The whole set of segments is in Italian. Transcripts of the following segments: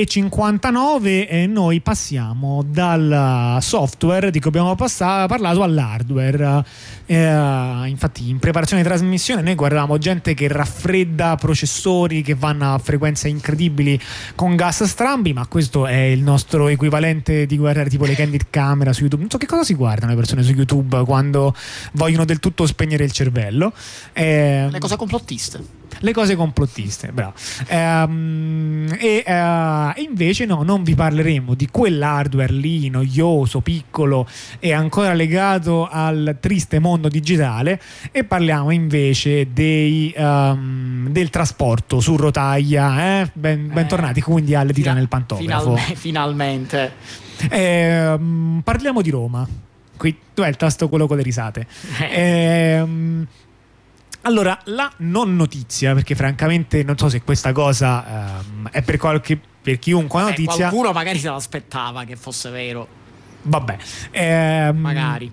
11.59 e noi passiamo dal software di cui abbiamo passato, parlato all'hardware. Eh, infatti in preparazione di trasmissione noi guardavamo gente che raffredda processori che vanno a frequenze incredibili con gas strambi, ma questo è il nostro equivalente di guardare tipo le candid camera su YouTube. Non so che cosa si guardano le persone su YouTube quando vogliono del tutto spegnere il cervello. Eh, le cose complottiste le cose complottiste. Bravo. Ehm, e uh, invece no, non vi parleremo di quell'hardware lì noioso, piccolo e ancora legato al triste mondo digitale e parliamo invece dei, um, del trasporto su rotaia. Eh? Ben, eh, bentornati quindi alle dita nel pantografo. Finalmente. finalmente. Eh, parliamo di Roma. Qui dov'è il tasto quello con le risate? Eh. Allora, la non notizia, perché francamente non so se questa cosa ehm, è per, qualche, per chiunque una notizia. Eh, qualcuno magari se l'aspettava che fosse vero. Vabbè. Ehm, magari.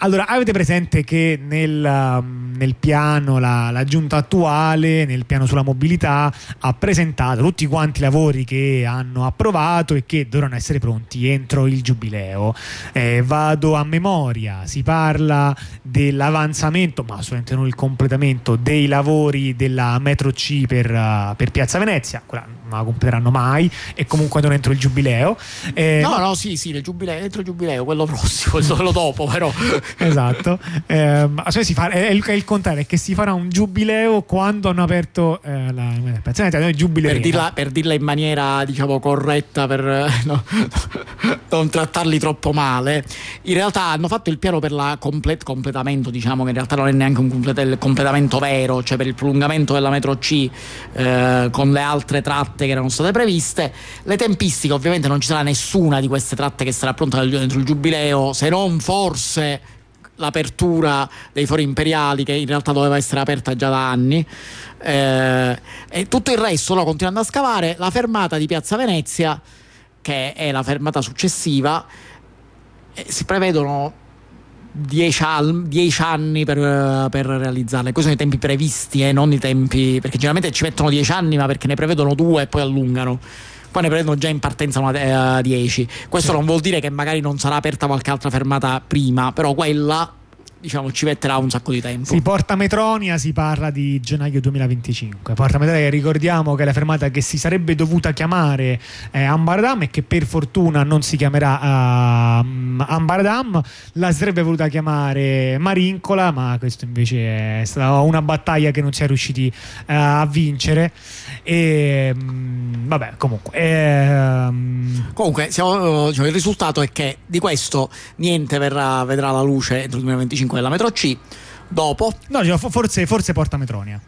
Allora, avete presente che nel, um, nel piano, la, la, giunta attuale, nel piano sulla mobilità, ha presentato tutti quanti i lavori che hanno approvato e che dovranno essere pronti entro il giubileo. Eh, vado a memoria, si parla dell'avanzamento, ma assolutamente non il completamento, dei lavori della metro C per, uh, per Piazza Venezia. Quella non la completeranno mai e comunque non entro il giubileo. Eh, no, no, sì, sì, giubileo, entro il giubileo, quello prossimo, quello dopo, però. esatto. Eh, cioè fa, è, il, è il contrario, è che si farà un giubileo quando hanno aperto eh, la per dirla, per dirla in maniera diciamo corretta, per no, non trattarli troppo male. In realtà hanno fatto il piano per il complet- completamento, diciamo che in realtà non è neanche un complet- completamento vero, cioè per il prolungamento della metro C eh, con le altre tratte che erano state previste. Le tempistiche, ovviamente, non ci sarà nessuna di queste tratte che sarà pronta dentro il giubileo, se non forse l'apertura dei fori imperiali che in realtà doveva essere aperta già da anni eh, e tutto il resto no, continuando a scavare la fermata di Piazza Venezia che è la fermata successiva eh, si prevedono 10 anni per, per, realizzarla. Questi sono i tempi previsti, eh, non i tempi. perché generalmente ci mettono 10 anni, ma perché ne prevedono due e poi allungano poi ne prendono già in partenza una 10. Eh, Questo non vuol dire che magari non sarà aperta qualche altra fermata prima, però quella diciamo ci metterà un sacco di tempo. Si Porta Metronia si parla di gennaio 2025. Porta Metronia ricordiamo che è la fermata che si sarebbe dovuta chiamare eh, Ambardam e che per fortuna non si chiamerà uh, Ambardam, la sarebbe voluta chiamare Marincola, ma questo invece è stata una battaglia che non si è riusciti uh, a vincere e um, vabbè, comunque um... comunque siamo, diciamo, il risultato è che di questo niente verrà, vedrà la luce entro il 2025 5 della metro C. Dopo, no, forse, forse Porta Metronia.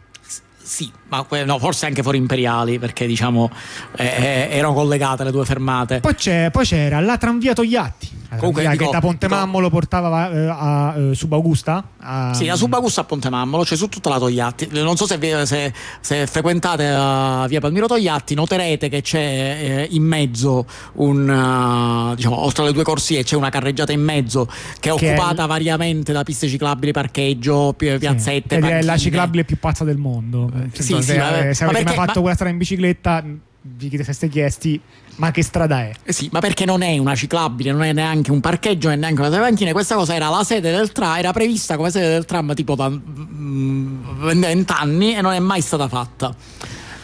Sì, ma no, forse anche fuori imperiali perché diciamo eh, eh, erano collegate le due fermate. Poi, poi c'era la tranvia Togliatti Comunque, dico, che da Ponte dico, Mammolo portava eh, a, eh, a Subaugusta? A... Sì, da Subaugusta a Ponte Mammolo, c'è cioè su tutta la Togliatti. Non so se, se, se frequentate uh, via Palmiro Togliatti, noterete che c'è eh, in mezzo un uh, diciamo, oltre alle due corsie c'è una carreggiata in mezzo che è che occupata è... variamente da piste ciclabili, parcheggio, piazzette. Sì. È la ciclabile più pazza del mondo. Eh, sì, se, sì, se, se avete mai fatto ma... quella strada in bicicletta vi siete chiesti ma che strada è? Eh sì, ma perché non è una ciclabile, non è neanche un parcheggio, non è neanche una panchine. Questa cosa era la sede del tram, era prevista come sede del tram tipo da mm, 20 anni e non è mai stata fatta.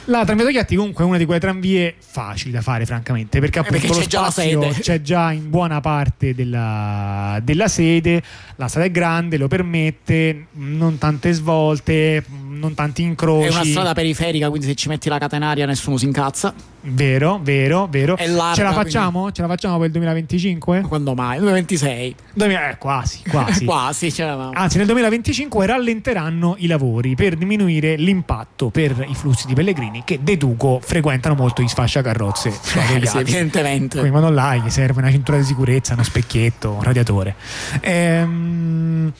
La tranvia Togliatti comunque è una di quelle tranvie facili da fare, francamente, perché appunto perché c'è già la sede. C'è già in buona parte della, della sede, la strada è grande, lo permette, non tante svolte, non tanti incroci. È una strada periferica, quindi se ci metti la catenaria nessuno si incazza. Vero, vero, vero. Larga, Ce la facciamo? Quindi... Ce la facciamo per il 2025? Quando mai? 2026. 2000... Eh, quasi, quasi. quasi Anzi, nel 2025 rallenteranno i lavori per diminuire l'impatto per i flussi di pellegrini che deduco frequentano molto gli sfasciacarrozze. Eh, sì, evidentemente. Quindi vanno là, gli serve una cintura di sicurezza, uno specchietto, un radiatore. Ehm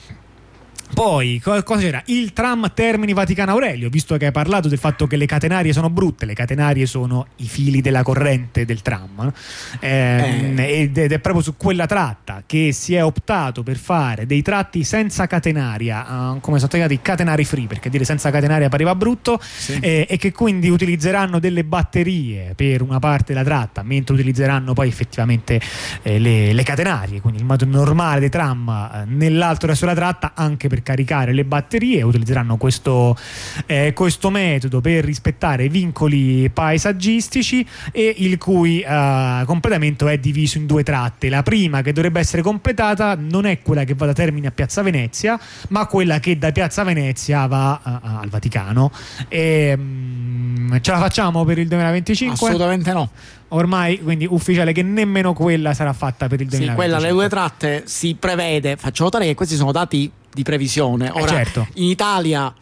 Poi, cosa c'era? Il tram Termini Vaticano Aurelio, visto che hai parlato del fatto che le catenarie sono brutte, le catenarie sono i fili della corrente del tram, eh, eh. ed è proprio su quella tratta che si è optato per fare dei tratti senza catenaria, uh, come sono chiamati catenari free, perché dire senza catenaria pareva brutto, sì. eh, e che quindi utilizzeranno delle batterie per una parte della tratta, mentre utilizzeranno poi effettivamente eh, le, le, catenarie, quindi il modo normale dei tram eh, nell'altro resto della tratta, anche per per caricare le batterie, utilizzeranno questo, eh, questo metodo per rispettare i vincoli paesaggistici e il cui eh, completamento è diviso in due tratte. La prima che dovrebbe essere completata non è quella che va da Termini a Piazza Venezia, ma quella che da Piazza Venezia va uh, al Vaticano. E, um, ce la facciamo per il 2025? Assolutamente no ormai quindi ufficiale che nemmeno quella sarà fatta per il 2025. Sì, quella le due tratte si prevede, faccio notare che questi sono dati di previsione. Eh, Ora, eh certo. in Italia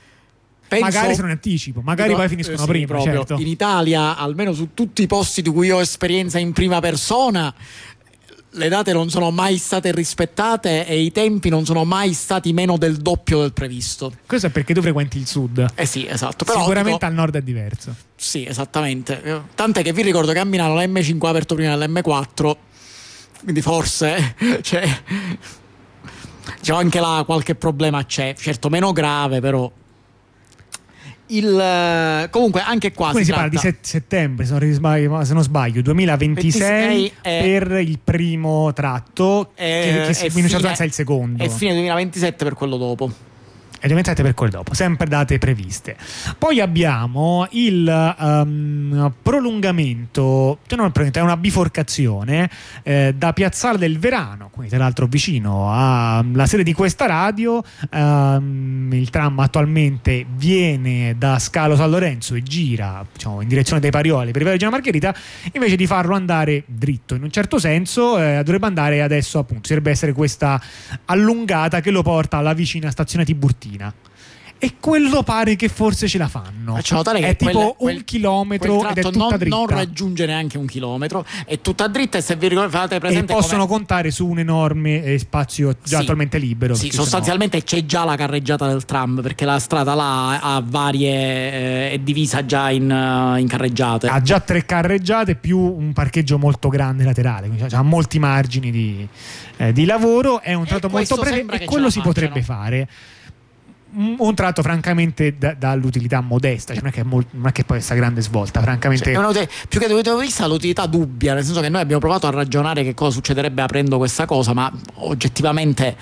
Penso, magari sono in anticipo, magari dico, poi finiscono eh, prima. Certo. In Italia, almeno su tutti i posti di cui ho esperienza in prima persona, le date non sono mai state rispettate e i tempi non sono mai stati meno del doppio del previsto. Questo è perché tu frequenti il sud. Eh sì, esatto. Però, Sicuramente dico, al nord è diverso. Sì, esattamente. Tant'è che vi ricordo che a Milano la M5 ha aperto prima dell'M4, quindi forse cioè, diciamo anche là qualche problema c'è, certo meno grave però il, eh, comunque anche qua Quindi si, si parla di set- settembre se non, sbaglio, se non sbaglio 2026 è, per il primo tratto è, che, che in certa senso è il secondo. e fine 2027 per quello dopo e diventate per quel dopo, sempre date previste. Poi abbiamo il um, prolungamento, cioè non è una biforcazione eh, da Piazzale del Verano, quindi tra l'altro vicino alla sede di questa radio. Um, il tram attualmente viene da Scalo San Lorenzo e gira diciamo, in direzione dei Parioli per Regina Margherita, invece di farlo andare dritto in un certo senso, eh, dovrebbe andare adesso appunto, dovrebbe essere questa allungata che lo porta alla vicina stazione Tiburtina Argentina e quello pare che forse ce la fanno. Faccio notare che è tipo quel, un chilometro ed è tutta non, dritta. Non raggiunge neanche un chilometro, è tutta dritta e se vi ricordate presente e possono contare su un enorme eh, spazio già sì, attualmente libero. Sì, sostanzialmente no... c'è già la carreggiata del tram perché la strada là ha varie eh, è divisa già in, uh, in, carreggiate. Ha già tre carreggiate più un parcheggio molto grande laterale, quindi ha molti margini di, eh, di lavoro, è un tratto molto breve e quello si potrebbe fare un tratto francamente da, dall'utilità modesta, cioè non, è che molto, non è che poi questa grande svolta, francamente. Cioè, più che dovete vista l'utilità dubbia, nel senso che noi abbiamo provato a ragionare che cosa succederebbe aprendo questa cosa, ma oggettivamente...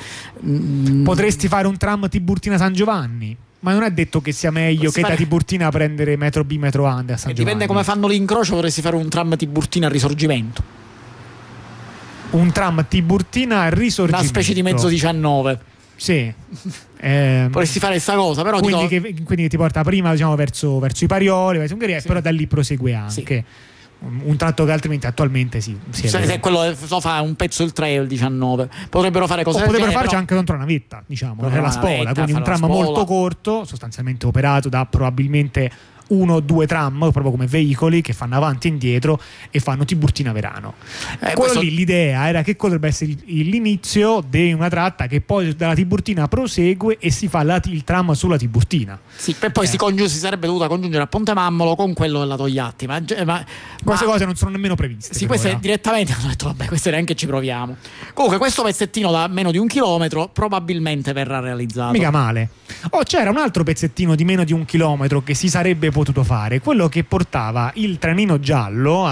Mm, Potresti fare un tram Tiburtina San Giovanni. Ma non è detto che sia meglio che fare... da Tiburtina prendere metro B, metro A a San Giovanni. Dipende come fanno l'incrocio, potresti fare un tram Tiburtina a risorgimento. Un tram Tiburtina a risorgimento. Una specie di mezzo 19. Sì. Eh, Potresti fare questa cosa, però quindi, dico... che, quindi ti porta prima diciamo, verso, verso, i Parioli, verso Ungheria, sì. però da lì prosegue anche. Sì. Un tratto che altrimenti attualmente sì. sì se, se quello so, fa un pezzo il trail 19, potrebbero fare cose. O potrebbero farci però... anche contro una vetta, diciamo, la spola, quindi un tram molto corto, sostanzialmente operato da probabilmente uno o due tram proprio come veicoli che fanno avanti e indietro e fanno Tiburtina Verano. Eh, questo... lì l'idea era che potrebbe essere l'inizio di una tratta che poi dalla Tiburtina prosegue e si fa la, il tram sulla Tiburtina. Sì, per poi eh. si, congiunge, si, sarebbe dovuta congiungere a Ponte Mammolo con quello della Togliatti. Ma, ma queste ma... cose non sono nemmeno previste. Sì, queste direttamente hanno detto, vabbè, queste neanche ci proviamo. Comunque, questo pezzettino da meno di un chilometro probabilmente verrà realizzato. Mica male. Oh, c'era un altro pezzettino di meno di un chilometro che si sarebbe potuto fare, quello che portava il trenino giallo,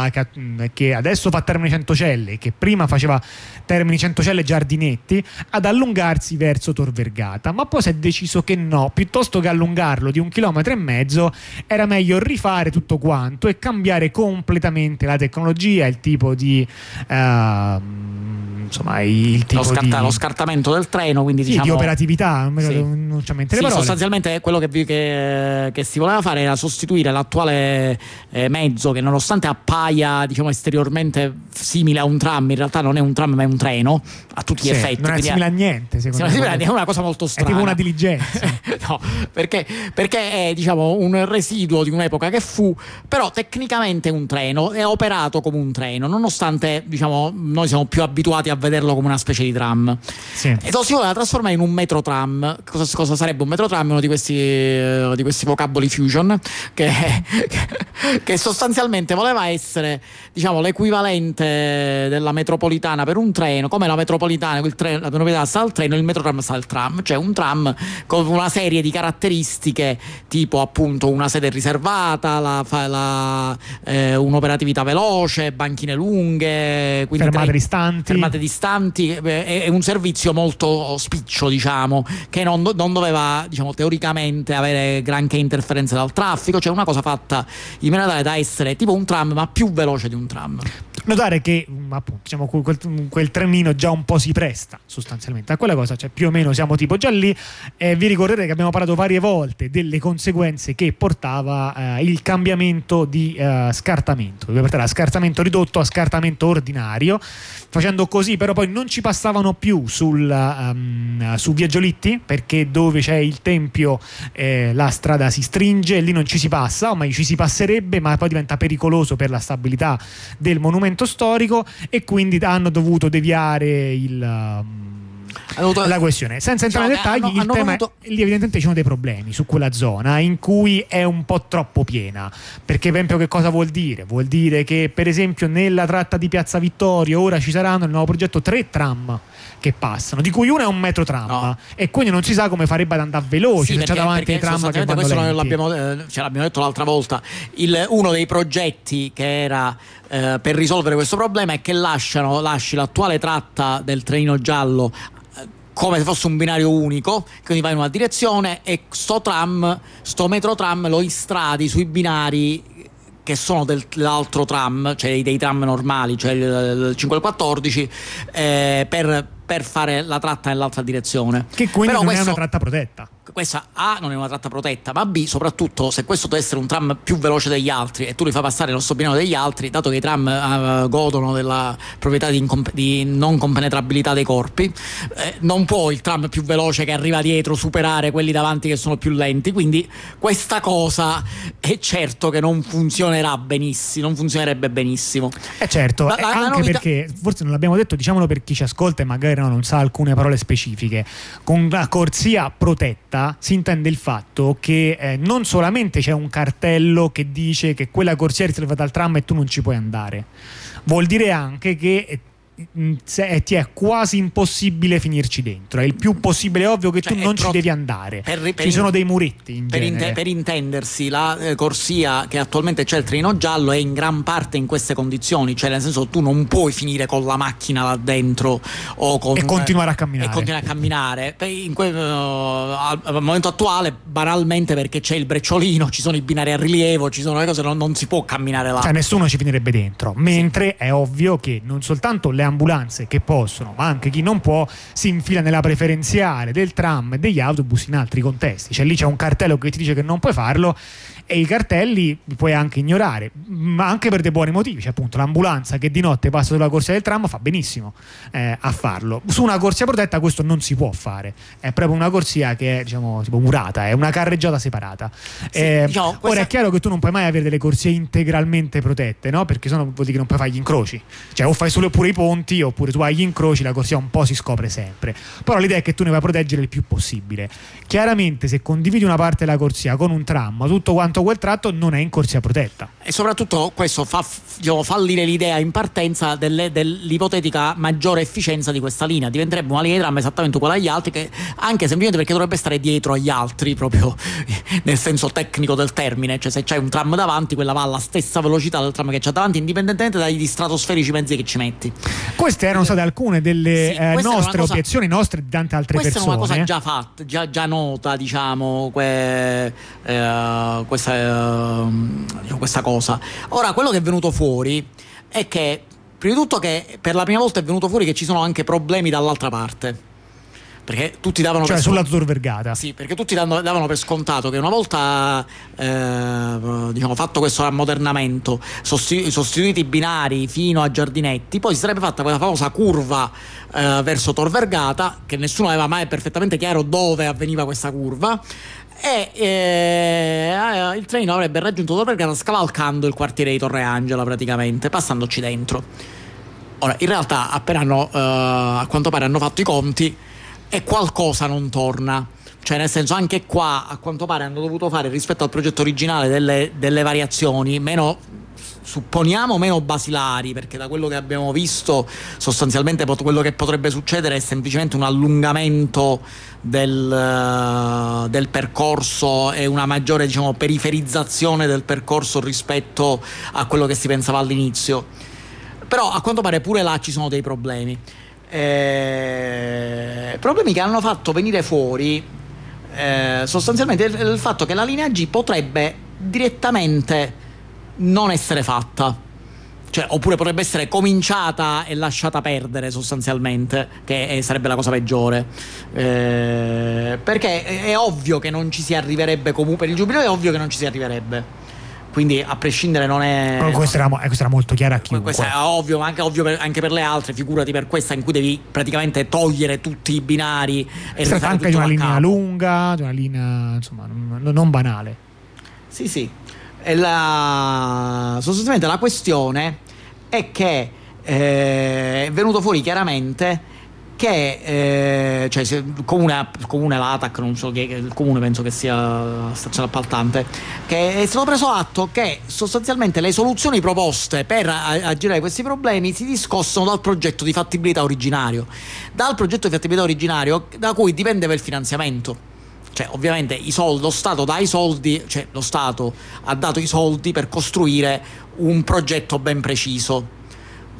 che adesso fa Termini Centocelle, che prima faceva Termini Centocelle Giardinetti, ad allungarsi verso Tor Vergata. Ma poi si è deciso che no, piuttosto che allungarlo di un chilometro e mezzo, era meglio rifare tutto quanto e cambiare completamente la tecnologia, il tipo di... Uh, insomma il tipo lo, scarta- di... lo scartamento del treno quindi sì, diciamo... di operatività sì. non c'è mente sì, sostanzialmente quello che, che, che, si voleva fare era sostituire l'attuale eh, mezzo che nonostante appaia diciamo esteriormente simile a un tram in realtà non è un tram ma è un treno a tutti sì, gli effetti non è simile a niente secondo me. è una cosa molto strana. è tipo una diligenza. No perché, perché è diciamo un residuo di un'epoca che fu però tecnicamente un treno è operato come un treno nonostante diciamo noi siamo più abituati a vederlo come una specie di tram. Sì. E lo si voleva trasformare in un metro tram. Cosa, cosa sarebbe un metro tram? Uno di questi, uh, di questi vocaboli fusion che, che, sostanzialmente voleva essere diciamo, l'equivalente della metropolitana per un treno, come la metropolitana, il treno, la metropolitana sta al treno, il metro tram sta al tram, cioè un tram con una serie di caratteristiche tipo appunto una sede riservata, la, la, eh, un'operatività veloce, banchine lunghe, fermate tre, distanti. Fermate distanti, è, è, un servizio molto spiccio, diciamo, che non, non doveva, diciamo, teoricamente avere granché interferenze dal traffico, cioè una cosa fatta in maniera tale da essere tipo un tram, ma più veloce di un tram. Notare che appunto, diciamo, quel, quel, trenino già un po' si presta sostanzialmente a quella cosa, cioè più o meno siamo tipo già lì. Eh, vi ricorderete che abbiamo parlato varie volte delle conseguenze che portava eh, il cambiamento di eh, scartamento, dove portare da scartamento ridotto a scartamento ordinario, facendo così però poi non ci passavano più sul, um, su Viaggiolitti perché dove c'è il tempio eh, la strada si stringe e lì non ci si passa, o meglio ci si passerebbe ma poi diventa pericoloso per la stabilità del monumento storico e quindi hanno dovuto deviare il... Um, Avuto... la questione. Senza entrare nei dettagli, hanno, hanno tema, avuto... lì evidentemente ci sono dei problemi su quella zona in cui è un po' troppo piena. Perché, per esempio, che cosa vuol dire? Vuol dire che, per esempio, nella tratta di Piazza Vittorio ora ci saranno nel nuovo progetto tre tram che passano, di cui una è un metro tram no. e quindi non si sa come farebbe ad andare veloce sì, perché, c'è davanti i tram che questo l'abbiamo, eh, ce l'abbiamo detto l'altra volta. Il, uno dei progetti che era eh, per risolvere questo problema è che lasciano, lasci l'attuale tratta del trenino giallo come se fosse un binario unico, quindi vai in una direzione e sto tram, sto metro tram lo istradi sui binari che sono dell'altro tram, cioè dei tram normali, cioè il 5 e il 14, eh, per, per, fare la tratta nell'altra direzione. Che quindi Però non questo, è una tratta protetta questa A non è una tratta protetta, ma B soprattutto se questo deve essere un tram più veloce degli altri e tu li fai passare lo binario degli altri, dato che i tram uh, godono della proprietà di, incomp- di, non compenetrabilità dei corpi, eh, non può il tram più veloce che arriva dietro superare quelli davanti che sono più lenti, quindi questa cosa è certo che non funzionerà benissimo, non funzionerebbe benissimo. Eh certo, la, la, anche la novità... perché, forse non l'abbiamo detto, diciamolo per chi ci ascolta e magari no, non sa alcune parole specifiche, con la corsia protetta si intende il fatto che eh, non solamente c'è un cartello che dice che quella corsia è riservata al tram e tu non ci puoi andare, vuol dire anche che se, ti è quasi impossibile finirci dentro. È il più possibile ovvio che cioè, tu non ci devi andare. Per, per Ci sono dei muretti. In per, inte, per, intendersi, la eh, corsia che attualmente c'è il treno giallo è in gran parte in queste condizioni, cioè nel senso tu non puoi finire con la macchina là dentro con, e continuare a camminare. E continuare a camminare. Que, uh, al, al, momento attuale, banalmente perché c'è il brecciolino, ci sono i binari a rilievo, ci sono le cose, non, non si può camminare là. Cioè nessuno ci finirebbe dentro. Mentre sì. è ovvio che non soltanto le ambulanze che possono, ma anche chi non può, si infila nella preferenziale del tram e degli autobus in altri contesti. Cioè lì c'è un cartello che ti dice che non puoi farlo e i cartelli li puoi anche ignorare, ma anche per dei buoni motivi. Cioè, appunto, l'ambulanza che di notte passa sulla corsia del tram fa benissimo eh, a farlo. Su una corsia protetta questo non si può fare, è proprio una corsia che è diciamo tipo murata, è una carreggiata separata. Sì, eh, diciamo, questa... Ora è chiaro che tu non puoi mai avere delle corsie integralmente protette, no? Perché sennò vuol dire che non puoi fare gli incroci, cioè o fai solo pure i ponti oppure tu hai gli incroci, la corsia un po' si scopre sempre. Però l'idea è che tu ne vai a proteggere il più possibile. Chiaramente, se condividi una parte della corsia con un tram, tutto quanto quel tratto non è in corsia protetta. E soprattutto questo fa diciamo, fallire l'idea in partenza delle, dell'ipotetica maggiore efficienza di questa linea. Diventerebbe una linea di tram esattamente uguale agli altri, che anche semplicemente perché dovrebbe stare dietro agli altri, proprio nel senso tecnico del termine. Cioè, se c'è un tram davanti, quella va alla stessa velocità del tram che c'è davanti, indipendentemente dagli stratosferici mezzi che ci metti. Queste erano state alcune delle sì, eh, nostre cosa, obiezioni, nostre di tante altre questa persone. Questa è una cosa già fatta, già, già nota, diciamo, que, eh, questa uh, questa cosa. Ora, quello che è venuto fuori è che, prima di tutto, che per la prima volta è venuto fuori che ci sono anche problemi dall'altra parte perché tutti davano cioè per sulla Tor Vergata sì perché tutti davano, per scontato che una volta eh, diciamo, fatto questo ammodernamento sostituiti i binari fino a Giardinetti poi si sarebbe fatta quella famosa curva eh, verso Tor Vergata che nessuno aveva mai perfettamente chiaro dove avveniva questa curva e eh, il treno avrebbe raggiunto Tor Vergata scavalcando il quartiere di Torre Angela praticamente, passandoci dentro. Ora, in realtà, appena hanno, uh, a quanto pare hanno fatto i conti e qualcosa non torna. Cioè, nel senso, anche qua a quanto pare hanno dovuto fare rispetto al progetto originale delle, delle variazioni meno supponiamo meno basilari, perché da quello che abbiamo visto sostanzialmente quello che potrebbe succedere è semplicemente un allungamento del, del percorso e una maggiore diciamo, periferizzazione del percorso rispetto a quello che si pensava all'inizio. Però a quanto pare pure là ci sono dei problemi. Eh, problemi che hanno fatto venire fuori eh, sostanzialmente il, il fatto che la linea G potrebbe direttamente non essere fatta. Cioè, oppure potrebbe essere cominciata e lasciata perdere sostanzialmente, che è, sarebbe la cosa peggiore. Eh, perché è, ovvio che non ci si arriverebbe comunque. Per il giubileo è ovvio che non ci si arriverebbe. Quindi a prescindere non è. No, questo, era, questo, era, molto chiaro a chiunque. Questo è ovvio, ma anche ovvio per, anche per le altre, figurati per questa in cui devi praticamente togliere tutti i binari. E si tratta anche di una linea capo. lunga, di una linea insomma non, non banale. Sì, sì la, sostanzialmente la questione è che eh, è venuto fuori chiaramente che eh, cioè, il comune, comune l'ATAC, non so che il comune penso che sia stazione appaltante, che è stato preso atto che sostanzialmente le soluzioni proposte per aggirare questi problemi si discostano dal progetto di fattibilità originario, dal progetto di fattibilità originario da cui dipendeva il finanziamento cioè ovviamente soldi, lo Stato dà i soldi, cioè lo Stato ha dato i soldi per costruire un progetto ben preciso.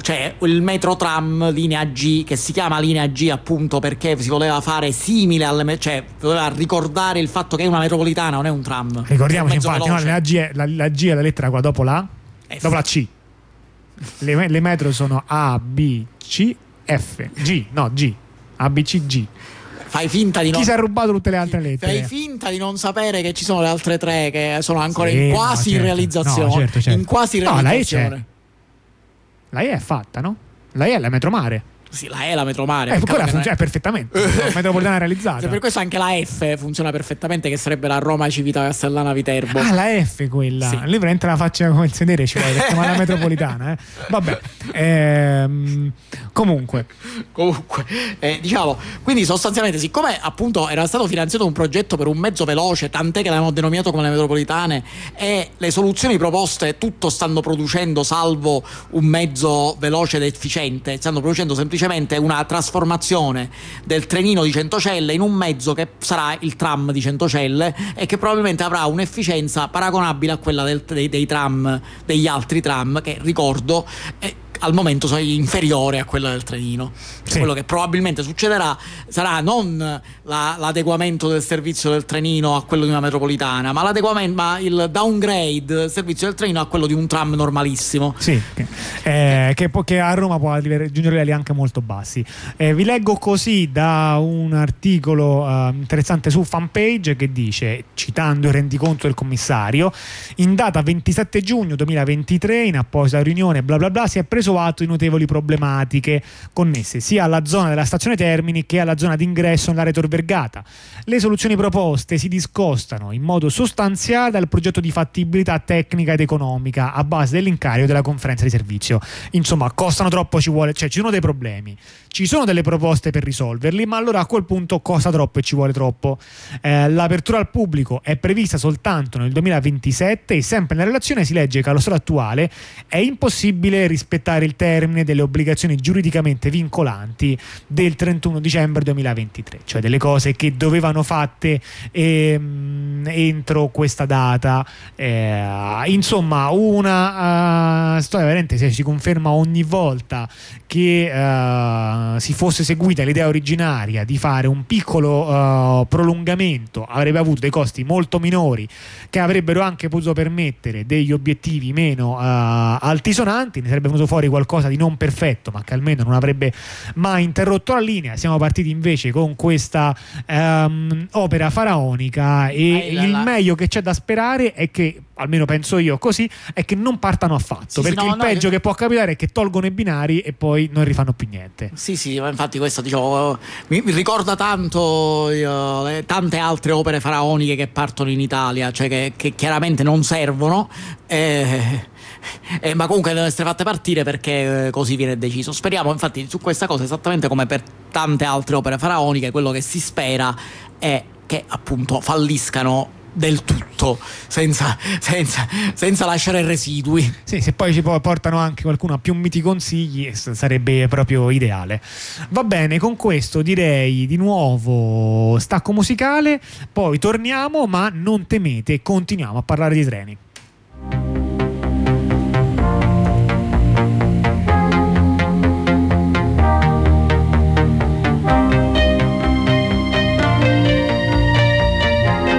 Cioè il metro tram linea G, che si chiama linea G appunto perché si voleva fare simile alle cioè voleva ricordare il fatto che è una metropolitana, non è un tram. Ricordiamoci infatti, no, la, G è, la, la, G è la lettera qua dopo la F. dopo la C. Le, le metro sono A, B, C, F, G, no G, A, B, C, G fai finta di non. Chi si è rubato tutte le altre lettere? Fai finta di non sapere che ci sono le altre tre che sono ancora sì, in quasi no, certo. realizzazione. No, certo, certo. In quasi realizzazione. No, la E è fatta, no? La E è la metromare. Sì, la E la metromare. Eh, quella funziona perfettamente. metropolitana realizzata. per questo anche la F funziona perfettamente, che sarebbe la Roma Civita Castellana Viterbo. Ah, la F quella. Sì. Lì veramente la faccia come il sedere ci vuole, perché la metropolitana. Eh. Vabbè. Ehm, comunque. Comunque, eh, diciamo, quindi sostanzialmente, siccome appunto era stato finanziato un progetto per un mezzo veloce, tant'è che l'abbiamo denominato come le metropolitane, e le soluzioni proposte tutto stanno producendo, salvo un mezzo veloce ed efficiente, stanno producendo semplicemente semplicemente una trasformazione del trenino di Centocelle in un mezzo che sarà il tram di Centocelle e che probabilmente avrà un'efficienza paragonabile a quella del, dei, dei, tram, degli altri tram che ricordo eh, al momento inferiore a quella del trenino. Sì. Quello che probabilmente succederà sarà non la, l'adeguamento del servizio del trenino a quello di una metropolitana, ma, l'adeguamento, ma il downgrade del servizio del trenino a quello di un tram normalissimo. Sì, eh, che, che, a Roma può raggiungere livelli anche molto bassi. Eh, vi leggo così da un articolo uh, interessante su fanpage che dice, citando il rendiconto del commissario, in data 27 giugno 2023, in apposita riunione, bla bla bla, si è preso atto di notevoli problematiche connesse sia alla zona della stazione Termini che alla zona d'ingresso nell'area Tor Vergata. Le soluzioni proposte si discostano in modo sostanziale dal progetto di fattibilità tecnica ed economica a base dell'incarico della conferenza di servizio. Insomma, costano troppo, ci vuole, cioè ci sono dei problemi, ci sono delle proposte per risolverli, ma allora a quel punto costa troppo e ci vuole troppo. Eh, l'apertura al pubblico è prevista soltanto nel 2027 e sempre nella relazione si legge che allo stato attuale è impossibile rispettare rispettare il termine delle obbligazioni giuridicamente vincolanti del 31 dicembre 2023, cioè delle cose che dovevano fatte ehm, entro questa data. Eh, insomma, una uh, storia veramente se si conferma ogni volta che uh, si fosse seguita l'idea originaria di fare un piccolo uh, prolungamento, avrebbe avuto dei costi molto minori che avrebbero anche potuto permettere degli obiettivi meno altisonanti, ne sarebbe venuto fuori qualcosa di non perfetto, ma che almeno non avrebbe mai interrotto la linea. Siamo partiti invece con questa um, opera faraonica e il meglio che c'è da sperare è che, almeno penso io così, è che non partano affatto, sì, perché sì, no, il no, peggio no, che può capitare è che tolgono i binari e poi non rifanno più niente. Sì, sì, ma infatti questo diciamo, mi, mi ricorda tanto io, le, tante altre opere faraoniche che partono in Italia, cioè che, che chiaramente non servono. Eh, eh, ma comunque devono essere fatte partire perché eh, così viene deciso. Speriamo, infatti, su questa cosa, esattamente come per tante altre opere faraoniche, quello che si spera è che appunto falliscano del tutto senza, senza, senza, lasciare residui. Sì, se poi ci portano anche qualcuno a più miti consigli sarebbe proprio ideale. Va bene, con questo direi di nuovo stacco musicale, poi torniamo, ma non temete, continuiamo a parlare di treni.